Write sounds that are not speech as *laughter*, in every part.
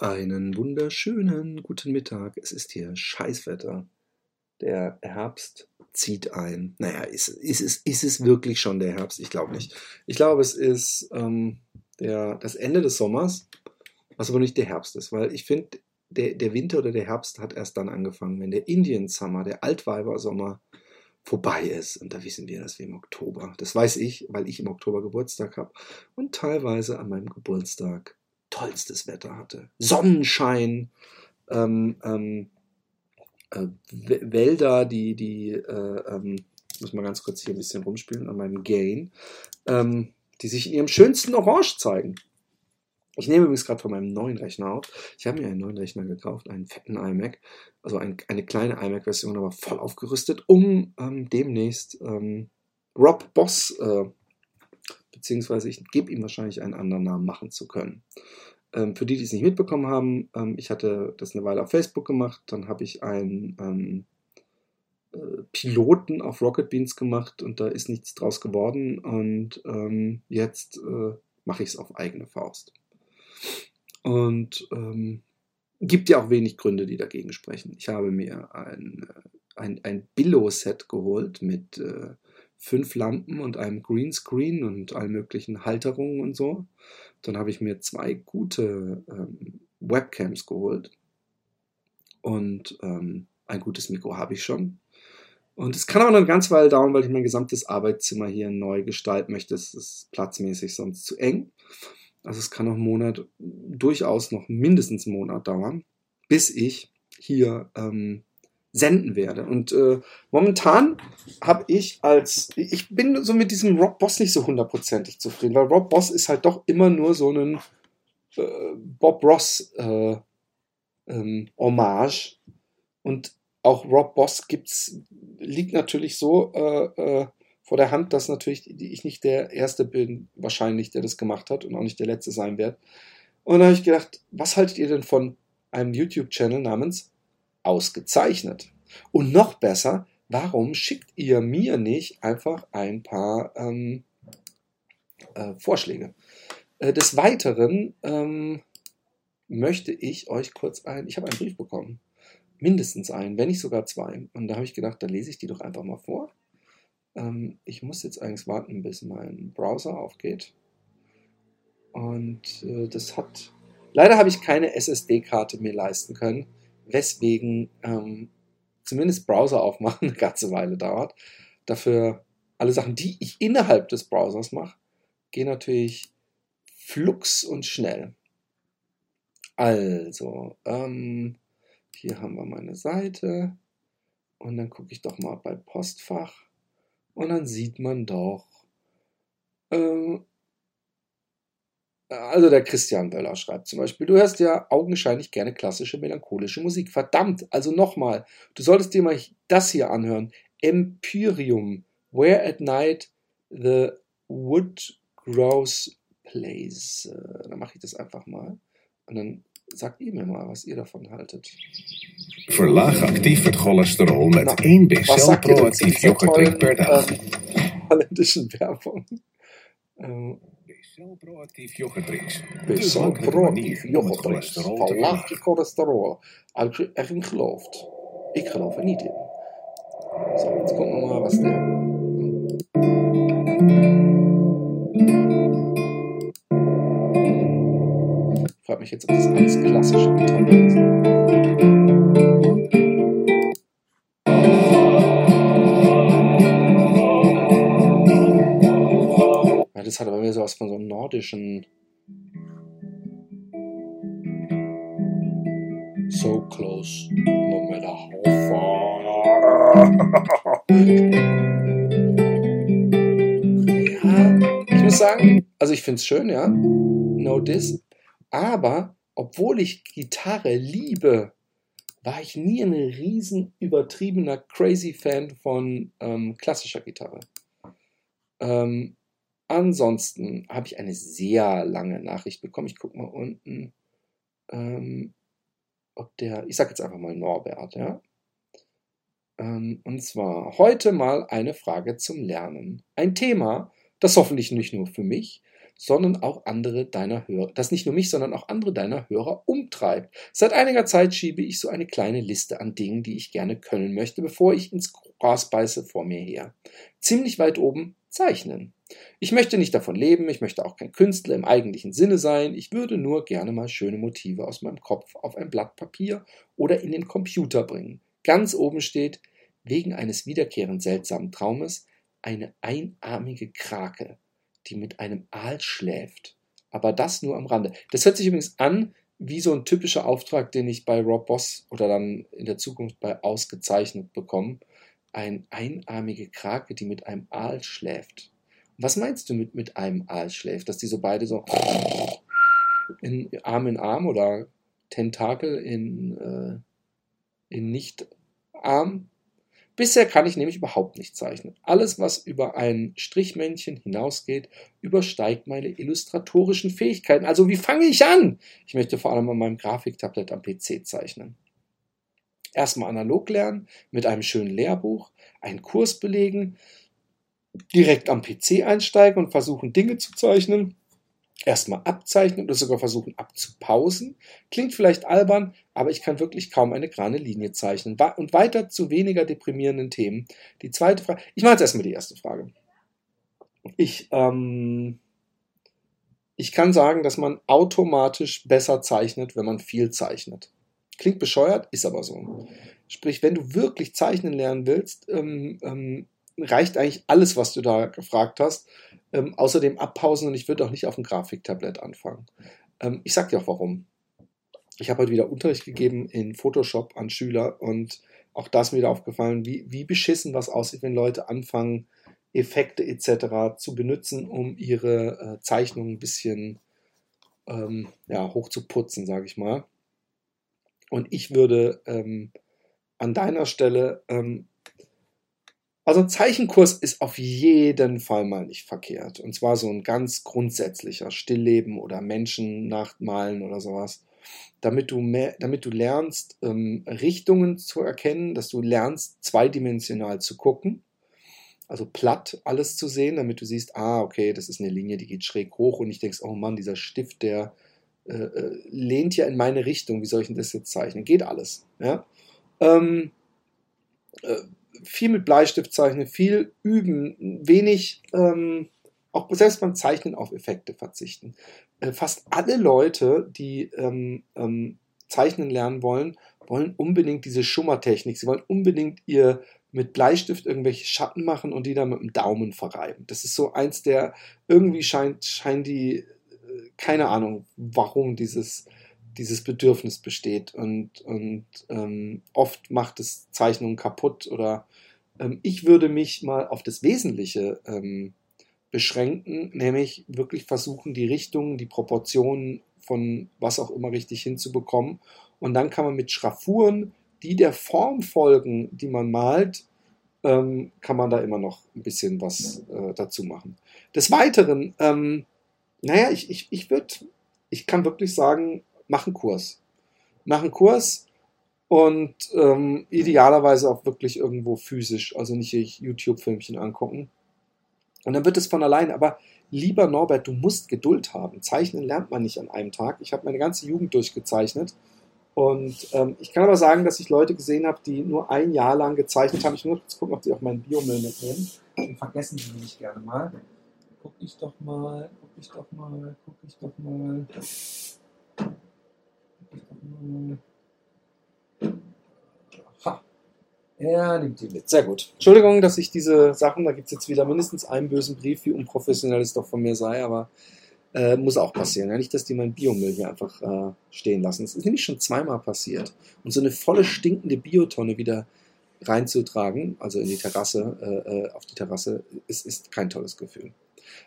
Einen wunderschönen guten Mittag. Es ist hier Scheißwetter. Der Herbst zieht ein. Naja, ist, ist, ist, ist es wirklich schon der Herbst? Ich glaube nicht. Ich glaube, es ist ähm, der, das Ende des Sommers, was aber nicht der Herbst ist, weil ich finde, der, der Winter oder der Herbst hat erst dann angefangen, wenn der Indian Summer, der Altweiber-Sommer, vorbei ist. Und da wissen wir, dass wir im Oktober, das weiß ich, weil ich im Oktober Geburtstag habe und teilweise an meinem Geburtstag tollstes Wetter hatte. Sonnenschein, ähm, ähm, äh, Wälder, die, die, äh, ähm, muss mal ganz kurz hier ein bisschen rumspielen an meinem Gain, ähm, die sich in ihrem schönsten Orange zeigen. Ich nehme übrigens gerade von meinem neuen Rechner auf. Ich habe mir einen neuen Rechner gekauft, einen fetten iMac, also ein, eine kleine iMac-Version, aber voll aufgerüstet, um ähm, demnächst ähm, Rob Boss, äh, beziehungsweise ich gebe ihm wahrscheinlich einen anderen Namen machen zu können. Ähm, für die, die es nicht mitbekommen haben, ähm, ich hatte das eine Weile auf Facebook gemacht, dann habe ich einen ähm, äh, Piloten auf Rocket Beans gemacht und da ist nichts draus geworden und ähm, jetzt äh, mache ich es auf eigene Faust. Und ähm, gibt ja auch wenig Gründe, die dagegen sprechen. Ich habe mir ein, äh, ein, ein Billo-Set geholt mit äh, fünf Lampen und einem Greenscreen und allen möglichen Halterungen und so. Dann habe ich mir zwei gute ähm, Webcams geholt. Und ähm, ein gutes Mikro habe ich schon. Und es kann auch noch eine ganze Weile dauern, weil ich mein gesamtes Arbeitszimmer hier neu gestalten möchte. Es ist platzmäßig sonst zu eng. Also es kann noch einen Monat, durchaus noch mindestens einen Monat dauern, bis ich hier ähm, senden werde. Und äh, momentan habe ich als, ich bin so mit diesem Rob Boss nicht so hundertprozentig zufrieden, weil Rob Boss ist halt doch immer nur so ein äh, Bob Ross äh, ähm, Hommage. Und auch Rob Boss gibt's, liegt natürlich so äh, äh, vor der Hand, dass natürlich ich nicht der Erste bin, wahrscheinlich, der das gemacht hat und auch nicht der Letzte sein werde. Und da habe ich gedacht, was haltet ihr denn von einem YouTube-Channel namens Ausgezeichnet? Und noch besser, warum schickt ihr mir nicht einfach ein paar ähm, äh, Vorschläge? Äh, des Weiteren ähm, möchte ich euch kurz ein, ich habe einen Brief bekommen. Mindestens einen, wenn nicht sogar zwei. Und da habe ich gedacht, da lese ich die doch einfach mal vor. Ähm, ich muss jetzt eigentlich warten, bis mein Browser aufgeht. Und äh, das hat. Leider habe ich keine SSD-Karte mir leisten können, weswegen ähm, zumindest Browser aufmachen *laughs* eine ganze Weile dauert. Dafür alle Sachen, die ich innerhalb des Browsers mache, gehen natürlich flux und schnell. Also, ähm, hier haben wir meine Seite und dann gucke ich doch mal bei Postfach. Und dann sieht man doch, äh, also der Christian Böller schreibt zum Beispiel, du hörst ja augenscheinlich gerne klassische melancholische Musik. Verdammt, also nochmal, du solltest dir mal das hier anhören. Empyreum, Where at Night the Wood Grows Plays. Äh, dann mache ich das einfach mal. Und dann sagt ihr mir mal, was ihr davon haltet. Verlaag actief het cholesterol met nou, 1 Becel proactief yoghurtdrink per dag. Ähm, *laughs* holländischen Werbung. Ähm, Becel proactief yoghurtdrinks. Becel proactief yoghurtdrinks. Verlaag je cholesterol. Als je erin gelooft. Ik geloof er niet in. Zo, jetzt gucken wir mal, was der... Ich frage mich jetzt, ob das alles klassische Gitarre ist. Hat aber mehr so was von so einem nordischen. So close, no matter how far. ja, ich muss sagen, also ich finde es schön, ja. No diss. Aber, obwohl ich Gitarre liebe, war ich nie ein riesen übertriebener crazy Fan von ähm, klassischer Gitarre. Ähm, ansonsten habe ich eine sehr lange Nachricht bekommen. Ich gucke mal unten, ähm, ob der, ich sage jetzt einfach mal Norbert, ja. Ähm, und zwar heute mal eine Frage zum Lernen. Ein Thema, das hoffentlich nicht nur für mich, sondern auch andere deiner Hörer, das nicht nur mich, sondern auch andere deiner Hörer umtreibt. Seit einiger Zeit schiebe ich so eine kleine Liste an Dingen, die ich gerne können möchte, bevor ich ins Gras beiße vor mir her. Ziemlich weit oben zeichnen. Ich möchte nicht davon leben, ich möchte auch kein Künstler im eigentlichen Sinne sein, ich würde nur gerne mal schöne Motive aus meinem Kopf auf ein Blatt Papier oder in den Computer bringen. Ganz oben steht, wegen eines wiederkehrend seltsamen Traumes, eine einarmige Krake, die mit einem Aal schläft. Aber das nur am Rande. Das hört sich übrigens an wie so ein typischer Auftrag, den ich bei Rob Boss oder dann in der Zukunft bei Ausgezeichnet bekomme. Ein einarmige Krake, die mit einem Aal schläft. Was meinst du mit, mit einem Aal schläft? Dass die so beide so in Arm in Arm oder Tentakel in, äh, in Nicht-Arm Bisher kann ich nämlich überhaupt nicht zeichnen. Alles, was über ein Strichmännchen hinausgeht, übersteigt meine illustratorischen Fähigkeiten. Also wie fange ich an? Ich möchte vor allem an meinem Grafiktablet am PC zeichnen. Erstmal analog lernen, mit einem schönen Lehrbuch, einen Kurs belegen, direkt am PC einsteigen und versuchen Dinge zu zeichnen, erstmal abzeichnen oder sogar versuchen abzupausen. Klingt vielleicht albern, aber ich kann wirklich kaum eine gerade Linie zeichnen. Und weiter zu weniger deprimierenden Themen. Die zweite Frage, ich mache jetzt erstmal die erste Frage. Ich, ähm, ich kann sagen, dass man automatisch besser zeichnet, wenn man viel zeichnet. Klingt bescheuert, ist aber so. Sprich, wenn du wirklich zeichnen lernen willst, ähm, ähm, reicht eigentlich alles, was du da gefragt hast. Ähm, außerdem abpausen und ich würde auch nicht auf dem Grafiktablett anfangen. Ähm, ich sag dir auch warum. Ich habe heute wieder Unterricht gegeben in Photoshop an Schüler und auch da ist mir wieder aufgefallen, wie, wie beschissen was aussieht, wenn Leute anfangen, Effekte etc. zu benutzen, um ihre äh, Zeichnungen ein bisschen ähm, ja, hoch zu putzen, sage ich mal. Und ich würde ähm, an deiner Stelle ähm, also ein Zeichenkurs ist auf jeden Fall mal nicht verkehrt. Und zwar so ein ganz grundsätzlicher Stillleben oder Menschen nachmalen oder sowas. Damit du, mehr, damit du lernst, ähm, Richtungen zu erkennen, dass du lernst, zweidimensional zu gucken. Also platt alles zu sehen, damit du siehst, ah, okay, das ist eine Linie, die geht schräg hoch und ich denkst, oh Mann, dieser Stift, der äh, äh, lehnt ja in meine Richtung. Wie soll ich denn das jetzt zeichnen? Geht alles. Ja? Ähm, äh, viel mit Bleistift zeichnen, viel üben, wenig, ähm, auch selbst beim Zeichnen auf Effekte verzichten. Äh, fast alle Leute, die ähm, ähm, zeichnen lernen wollen, wollen unbedingt diese Schummertechnik. Sie wollen unbedingt ihr mit Bleistift irgendwelche Schatten machen und die dann mit dem Daumen verreiben. Das ist so eins der, irgendwie scheint, scheint die, keine Ahnung, warum dieses, dieses Bedürfnis besteht und, und ähm, oft macht es Zeichnungen kaputt oder ähm, ich würde mich mal auf das Wesentliche ähm, beschränken, nämlich wirklich versuchen, die Richtungen, die Proportionen von was auch immer richtig hinzubekommen. Und dann kann man mit Schraffuren, die der Form folgen, die man malt, ähm, kann man da immer noch ein bisschen was äh, dazu machen. Des Weiteren, ähm, naja, ich, ich, ich würde, ich kann wirklich sagen, mach einen Kurs. Mach einen Kurs und ähm, idealerweise auch wirklich irgendwo physisch, also nicht YouTube-Filmchen angucken. Und dann wird es von allein, aber lieber Norbert, du musst Geduld haben. Zeichnen lernt man nicht an einem Tag. Ich habe meine ganze Jugend durchgezeichnet. Und ähm, ich kann aber sagen, dass ich Leute gesehen habe, die nur ein Jahr lang gezeichnet haben. Ich muss jetzt gucken, ob sie auch meinen Biomüll mitnehmen. Den vergessen sie nicht gerne mal. Guck ich doch mal, guck ich doch mal, guck ich doch mal. Ha. Er nimmt die mit. Sehr gut. Entschuldigung, dass ich diese Sachen, da gibt es jetzt wieder mindestens einen bösen Brief, wie unprofessionell es doch von mir sei, aber äh, muss auch passieren. Ja, nicht, dass die mein Biomüll hier einfach äh, stehen lassen. Das ist nämlich schon zweimal passiert. Und so eine volle stinkende Biotonne wieder reinzutragen, also in die Terrasse, äh, äh auf die Terrasse, ist, ist kein tolles Gefühl.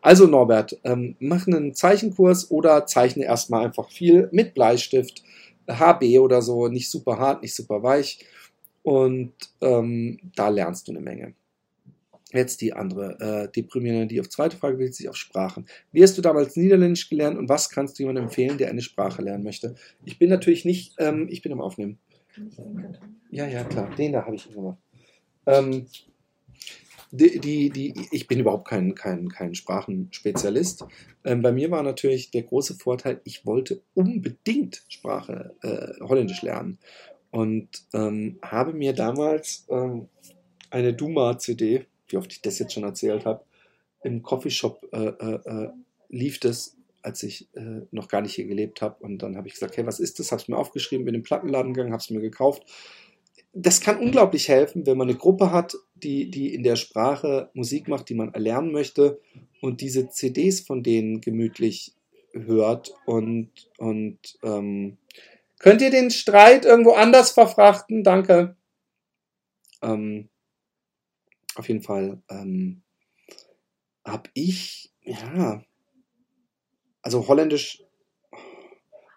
Also Norbert, ähm, mach einen Zeichenkurs oder zeichne erstmal einfach viel mit Bleistift HB oder so, nicht super hart, nicht super weich. Und ähm, da lernst du eine Menge. Jetzt die andere äh, deprimierende, die auf zweite Frage bezieht sich auf Sprachen. Wie hast du damals Niederländisch gelernt und was kannst du jemandem empfehlen, der eine Sprache lernen möchte? Ich bin natürlich nicht, ähm, ich bin am Aufnehmen. Ja, ja, klar, den da habe ich gemacht. Ähm, die, die, die, ich bin überhaupt kein, kein, kein Sprachenspezialist. Ähm, bei mir war natürlich der große Vorteil, ich wollte unbedingt Sprache äh, Holländisch lernen. Und ähm, habe mir damals ähm, eine Duma-CD, wie oft ich das jetzt schon erzählt habe, im Coffeeshop äh, äh, äh, lief das, als ich äh, noch gar nicht hier gelebt habe. Und dann habe ich gesagt, hey, was ist das? Habe es mir aufgeschrieben, bin in den Plattenladen gegangen, habe es mir gekauft. Das kann unglaublich helfen, wenn man eine Gruppe hat, die, die in der Sprache Musik macht, die man erlernen möchte und diese CDs von denen gemütlich hört und, und ähm, könnt ihr den Streit irgendwo anders verfrachten? Danke. Ähm, auf jeden Fall ähm, habe ich, ja, also Holländisch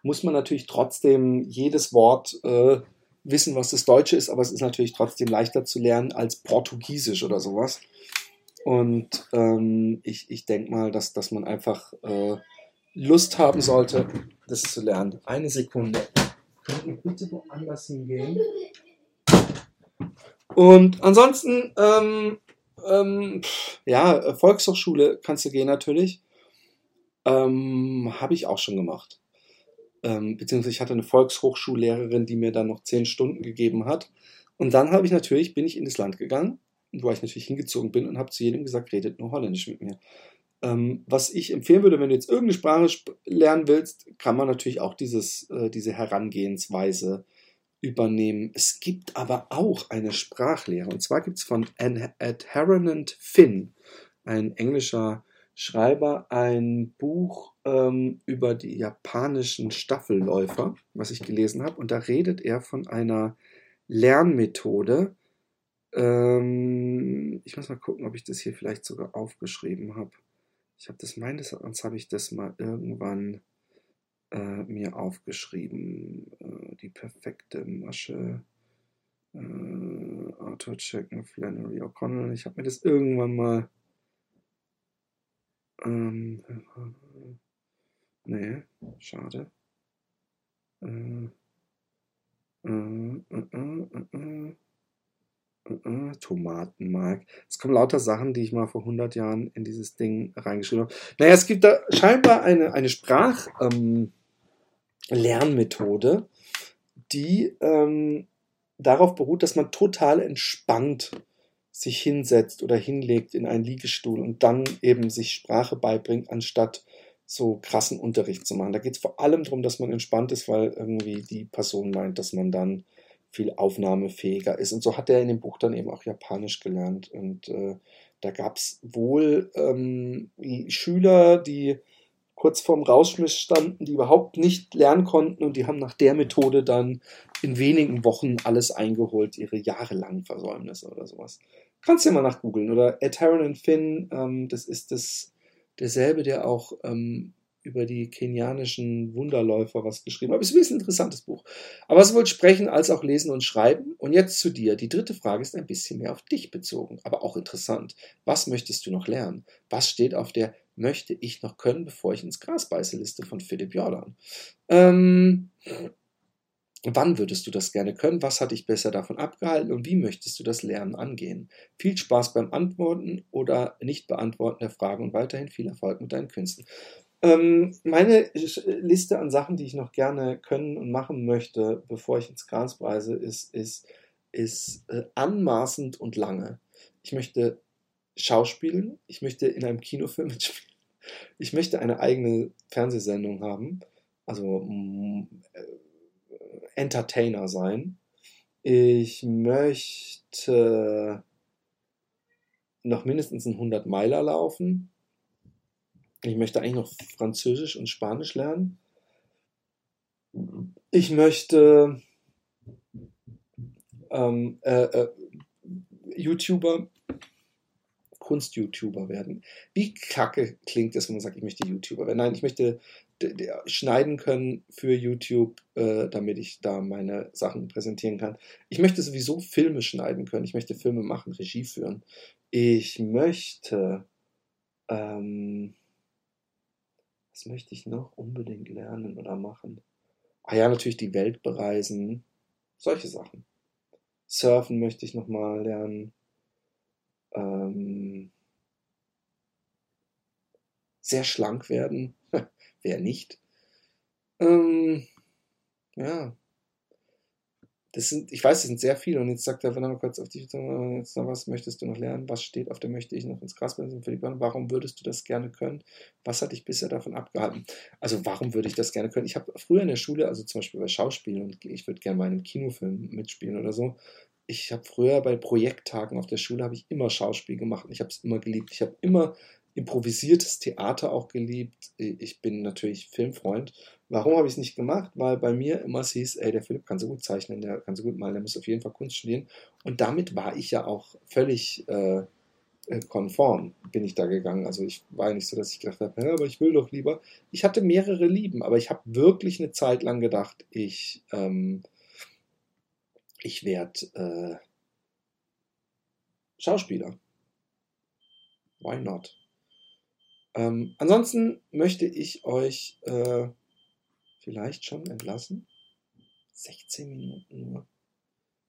muss man natürlich trotzdem jedes Wort äh, wissen, was das Deutsche ist, aber es ist natürlich trotzdem leichter zu lernen als Portugiesisch oder sowas. Und ähm, ich, ich denke mal, dass, dass man einfach äh, Lust haben sollte, das zu lernen. Eine Sekunde. Könnt ihr bitte woanders hingehen? Und ansonsten, ähm, ähm, ja, Volkshochschule kannst du gehen natürlich. Ähm, Habe ich auch schon gemacht. Ähm, beziehungsweise ich hatte eine Volkshochschullehrerin, die mir dann noch zehn Stunden gegeben hat. Und dann habe ich natürlich, bin ich in das Land gegangen, wo ich natürlich hingezogen bin und habe zu jedem gesagt, redet nur Holländisch mit mir. Ähm, was ich empfehlen würde, wenn du jetzt irgendeine Sprache sp lernen willst, kann man natürlich auch dieses, äh, diese Herangehensweise übernehmen. Es gibt aber auch eine Sprachlehre. Und zwar gibt es von Adherent Finn, ein englischer Schreiber, ein Buch ähm, über die japanischen Staffelläufer, was ich gelesen habe. Und da redet er von einer Lernmethode. Ähm, ich muss mal gucken, ob ich das hier vielleicht sogar aufgeschrieben habe. Ich habe das meines Erachtens habe ich das mal irgendwann äh, mir aufgeschrieben. Äh, die perfekte Masche. Äh, Arthur Checken, Flannery O'Connell. Ich habe mir das irgendwann mal. Ähm, nee, schade. Äh, äh, äh, Tomatenmark. Es kommen lauter Sachen, die ich mal vor 100 Jahren in dieses Ding reingeschrieben habe. Naja, es gibt da scheinbar eine, eine Sprach, ähm, die ähm, darauf beruht, dass man total entspannt sich hinsetzt oder hinlegt in einen Liegestuhl und dann eben sich Sprache beibringt, anstatt so krassen Unterricht zu machen. Da geht es vor allem darum, dass man entspannt ist, weil irgendwie die Person meint, dass man dann viel aufnahmefähiger ist. Und so hat er in dem Buch dann eben auch Japanisch gelernt. Und äh, da gab es wohl ähm, Schüler, die kurz vorm Rausschmiss standen, die überhaupt nicht lernen konnten und die haben nach der Methode dann in wenigen Wochen alles eingeholt, ihre jahrelangen Versäumnisse oder sowas. Kannst du ja mal nachgoogeln. Oder Ed Heron and Finn, ähm, das ist das derselbe, der auch ähm, über die kenianischen Wunderläufer was geschrieben hat. Ist ein interessantes Buch. Aber sowohl sprechen als auch lesen und schreiben. Und jetzt zu dir. Die dritte Frage ist ein bisschen mehr auf dich bezogen, aber auch interessant. Was möchtest du noch lernen? Was steht auf der möchte ich noch können, bevor ich ins Gras beiße Liste von Philipp Jordan. Ähm, wann würdest du das gerne können? Was hat dich besser davon abgehalten und wie möchtest du das Lernen angehen? Viel Spaß beim Antworten oder nicht beantworten der Fragen und weiterhin viel Erfolg mit deinen Künsten. Ähm, meine Liste an Sachen, die ich noch gerne können und machen möchte, bevor ich ins Gras beiße, ist, ist, ist äh, anmaßend und lange. Ich möchte schauspielen, ich möchte in einem Kinofilm *laughs* mitspielen, ich möchte eine eigene Fernsehsendung haben, also äh, Entertainer sein. Ich möchte noch mindestens einen 100 Meiler laufen. Ich möchte eigentlich noch Französisch und Spanisch lernen. Ich möchte ähm, äh, äh, YouTuber Kunst-YouTuber werden. Wie kacke klingt es, wenn man sagt, ich möchte YouTuber werden? Nein, ich möchte schneiden können für YouTube, äh, damit ich da meine Sachen präsentieren kann. Ich möchte sowieso Filme schneiden können. Ich möchte Filme machen, Regie führen. Ich möchte. Ähm, was möchte ich noch unbedingt lernen oder machen? Ah ja, natürlich die Welt bereisen. Solche Sachen. Surfen möchte ich nochmal lernen. ähm, sehr schlank werden. *laughs* Wer nicht? Ähm, ja. Das sind, ich weiß, das sind sehr viele. Und jetzt sagt er, wenn er mal kurz auf dich, jetzt noch was möchtest du noch lernen? Was steht auf der möchte ich noch ins Gras die Bahn? Warum würdest du das gerne können? Was hat dich bisher davon abgehalten? Also, warum würde ich das gerne können? Ich habe früher in der Schule, also zum Beispiel bei Schauspielen, und ich würde gerne mal in einem Kinofilm mitspielen oder so. Ich habe früher bei Projekttagen auf der Schule habe ich immer Schauspiel gemacht ich habe es immer geliebt. Ich habe immer improvisiertes Theater auch geliebt. Ich bin natürlich Filmfreund. Warum habe ich es nicht gemacht? Weil bei mir immer es hieß, ey, der Philipp kann so gut zeichnen, der kann so gut malen, der muss auf jeden Fall Kunst studieren. Und damit war ich ja auch völlig äh, äh konform, bin ich da gegangen. Also ich war ja nicht so, dass ich gedacht habe, ja, aber ich will doch lieber. Ich hatte mehrere Lieben, aber ich habe wirklich eine Zeit lang gedacht, ich, ähm, ich werde äh, Schauspieler. Why not? Ähm, ansonsten möchte ich euch äh, vielleicht schon entlassen. 16 Minuten nur.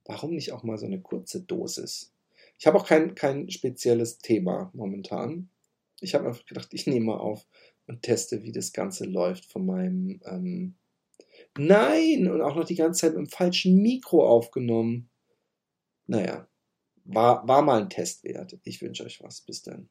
Warum nicht auch mal so eine kurze Dosis? Ich habe auch kein, kein spezielles Thema momentan. Ich habe einfach gedacht, ich nehme mal auf und teste, wie das Ganze läuft von meinem. Ähm Nein! Und auch noch die ganze Zeit mit dem falschen Mikro aufgenommen. Naja, war, war mal ein Test wert. Ich wünsche euch was. Bis dann.